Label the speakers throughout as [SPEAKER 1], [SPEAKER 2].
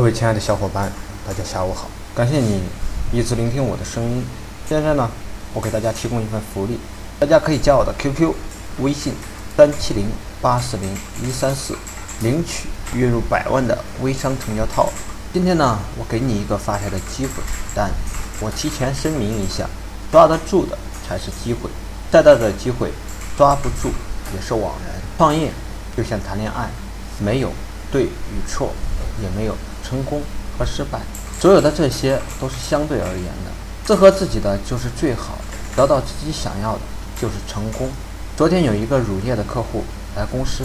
[SPEAKER 1] 各位亲爱的小伙伴，大家下午好！感谢你一直聆听我的声音。现在呢，我给大家提供一份福利，大家可以加我的 QQ、微信三七零八四零一三四，领取月入百万的微商成交套。今天呢，我给你一个发财的机会，但我提前声明一下，抓得住的才是机会，再大的机会抓不住也是枉然。创业就像谈恋爱，没有对与错，也没有。成功和失败，所有的这些都是相对而言的。适合自己的就是最好的，得到自己想要的就是成功。昨天有一个乳业的客户来公司，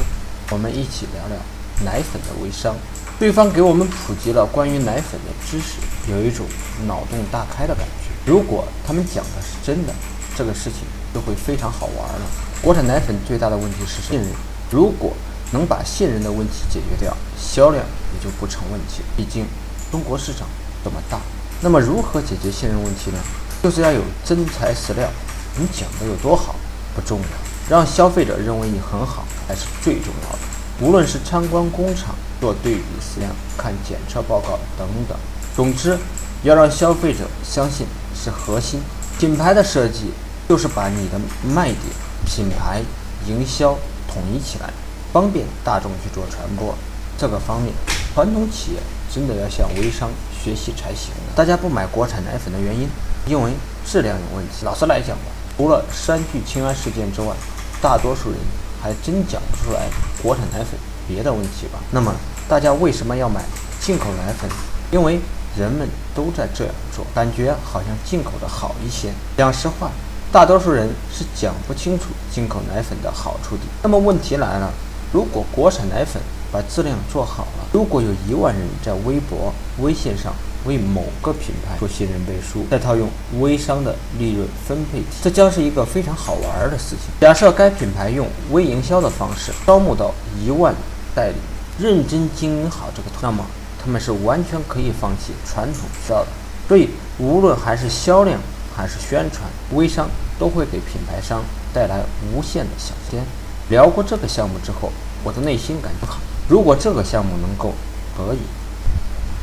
[SPEAKER 1] 我们一起聊聊奶粉的微商。对方给我们普及了关于奶粉的知识，有一种脑洞大开的感觉。如果他们讲的是真的，这个事情就会非常好玩了。国产奶粉最大的问题是信任，如果能把信任的问题解决掉，销量也就不成问题。毕竟中国市场这么大。那么如何解决信任问题呢？就是要有真材实料。你讲的有多好不重要，让消费者认为你很好才是最重要的。无论是参观工厂、做对比实验、看检测报告等等，总之要让消费者相信是核心。品牌的设计就是把你的卖点、品牌营销统一起来。方便大众去做传播，这个方面，传统企业真的要向微商学习才行。大家不买国产奶粉的原因，因为质量有问题。老实来讲吧，除了三聚氰胺事件之外，大多数人还真讲不出来国产奶粉别的问题吧。那么，大家为什么要买进口奶粉？因为人们都在这样做，感觉好像进口的好一些。讲实话，大多数人是讲不清楚进口奶粉的好处的。那么问题来了。如果国产奶粉把质量做好了，如果有一万人在微博、微信上为某个品牌做信任背书，再套用微商的利润分配体，这将是一个非常好玩的事情。假设该品牌用微营销的方式招募到一万代理，认真经营好这个，那么他们是完全可以放弃传统渠道的。所以，无论还是销量还是宣传，微商都会给品牌商带来无限的小天。聊过这个项目之后，我的内心感觉好。如果这个项目能够得以，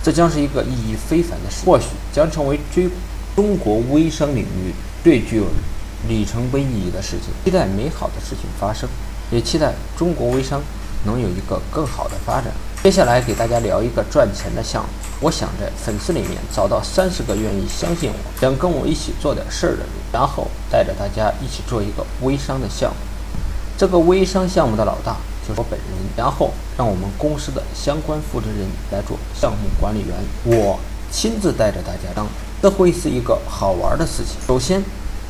[SPEAKER 1] 这将是一个意义非凡的事，或许将成为追中国微商领域最具有里程碑意义的事情。期待美好的事情发生，也期待中国微商能有一个更好的发展。接下来给大家聊一个赚钱的项目。我想在粉丝里面找到三十个愿意相信我、想跟我一起做点事儿的人，然后带着大家一起做一个微商的项目。这个微商项目的老大我本人，然后让我们公司的相关负责人来做项目管理员，我亲自带着大家当，这会是一个好玩的事情。首先，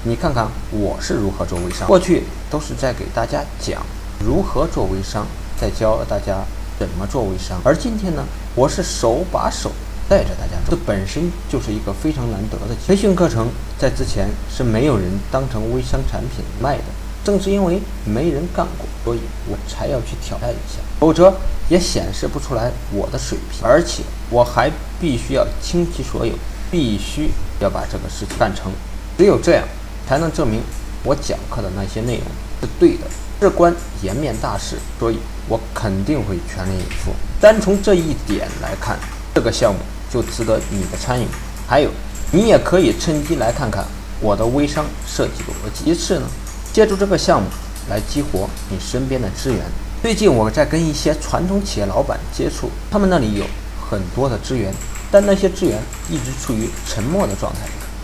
[SPEAKER 1] 你看看我是如何做微商，过去都是在给大家讲如何做微商，在教大家怎么做微商，而今天呢，我是手把手带着大家做，这本身就是一个非常难得的培训课程，在之前是没有人当成微商产品卖的。正是因为没人干过，所以我才要去挑战一下，否则也显示不出来我的水平。而且我还必须要倾其所有，必须要把这个事情干成。只有这样，才能证明我讲课的那些内容是对的，事关颜面大事，所以我肯定会全力以赴。单从这一点来看，这个项目就值得你的参与。还有，你也可以趁机来看看我的微商设计逻辑。其次呢？借助这个项目来激活你身边的资源。最近我在跟一些传统企业老板接触，他们那里有很多的资源，但那些资源一直处于沉默的状态。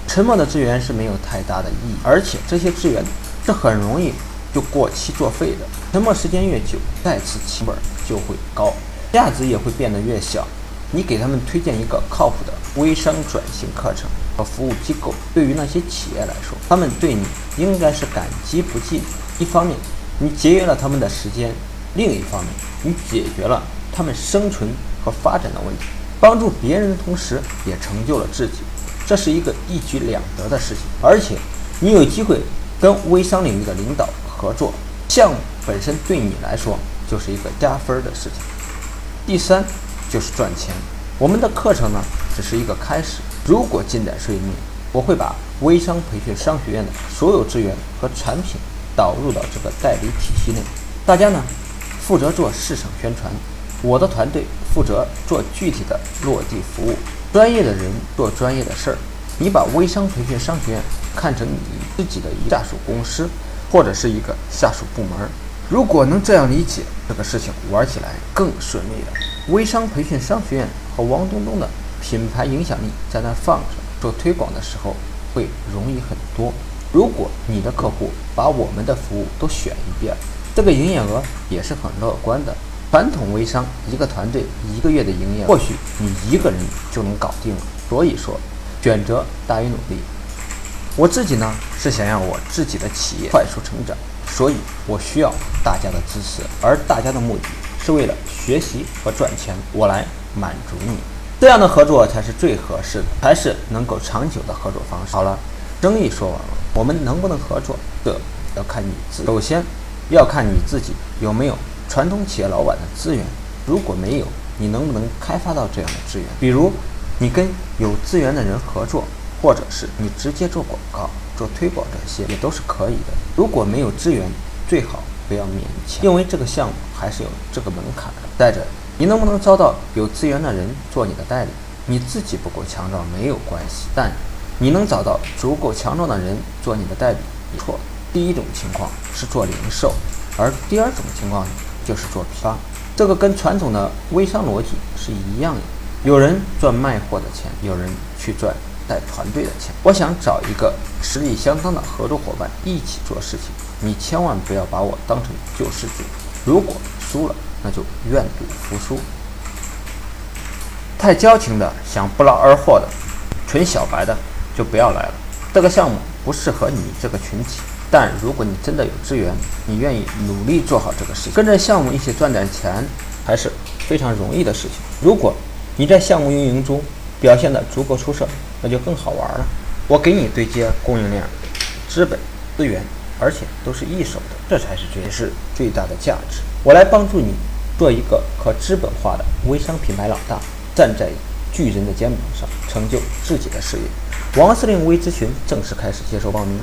[SPEAKER 1] 沉默的资源是没有太大的意义，而且这些资源是很容易就过期作废的。沉默时间越久，再次成本就会高，价值也会变得越小。你给他们推荐一个靠谱的微商转型课程。和服务机构对于那些企业来说，他们对你应该是感激不尽。一方面，你节约了他们的时间；另一方面，你解决了他们生存和发展的问题，帮助别人的同时，也成就了自己。这是一个一举两得的事情。而且，你有机会跟微商领域的领导合作，项目本身对你来说就是一个加分的事情。第三，就是赚钱。我们的课程呢，只是一个开始。如果进展顺利，我会把微商培训商学院的所有资源和产品导入到这个代理体系内。大家呢，负责做市场宣传，我的团队负责做具体的落地服务，专业的人做专业的事儿。你把微商培训商学院看成你自己的一下属公司，或者是一个下属部门。如果能这样理解，这个事情玩起来更顺利了。微商培训商学院和王东东的品牌影响力在那放着，做推广的时候会容易很多。如果你的客户把我们的服务都选一遍，这个营业额也是很乐观的。传统微商一个团队一个月的营业，或许你一个人就能搞定了。所以说，选择大于努力。我自己呢是想让我自己的企业快速成长，所以我需要大家的支持，而大家的目的是为了学习和赚钱，我来满足你。这样的合作才是最合适的，才是能够长久的合作方式。好了，生意说完了，我们能不能合作，这要看你自。首先，要看你自己有没有。传统企业老板的资源，如果没有，你能不能开发到这样的资源？比如，你跟有资源的人合作，或者是你直接做广告、做推广，这些也都是可以的。如果没有资源，最好不要勉强，因为这个项目还是有这个门槛的。再者，你能不能招到有资源的人做你的代理？你自己不够强壮没有关系，但你能找到足够强壮的人做你的代理，错。第一种情况是做零售，而第二种情况？就是做批发，这个跟传统的微商逻辑是一样的。有人赚卖货的钱，有人去赚带团队的钱。我想找一个实力相当的合作伙伴一起做事情。你千万不要把我当成救世主。如果输了，那就愿赌服输。太矫情的，想不劳而获的，纯小白的就不要来了。这个项目不适合你这个群体。但如果你真的有资源，你愿意努力做好这个事情，跟着项目一起赚点钱，还是非常容易的事情。如果你在项目运营中表现得足够出色，那就更好玩了。我给你对接供应链、资本、资源，而且都是一手的，这才是最是最大的价值。我来帮助你做一个可资本化的微商品牌老大，站在巨人的肩膀上，成就自己的事业。王司令微咨询正式开始接受报名。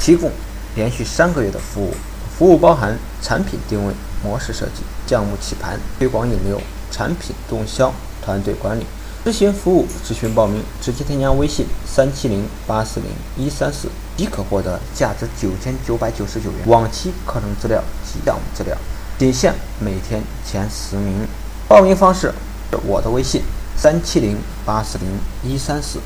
[SPEAKER 1] 提供连续三个月的服务，服务包含产品定位、模式设计、项目起盘、推广引流、产品动销、团队管理、咨询服务。咨询报名直接添加微信三七零八四零一三四即可获得价值九千九百九十九元往期课程资料及项目资料，底线每天前十名。报名方式：我的微信三七零八四零一三四。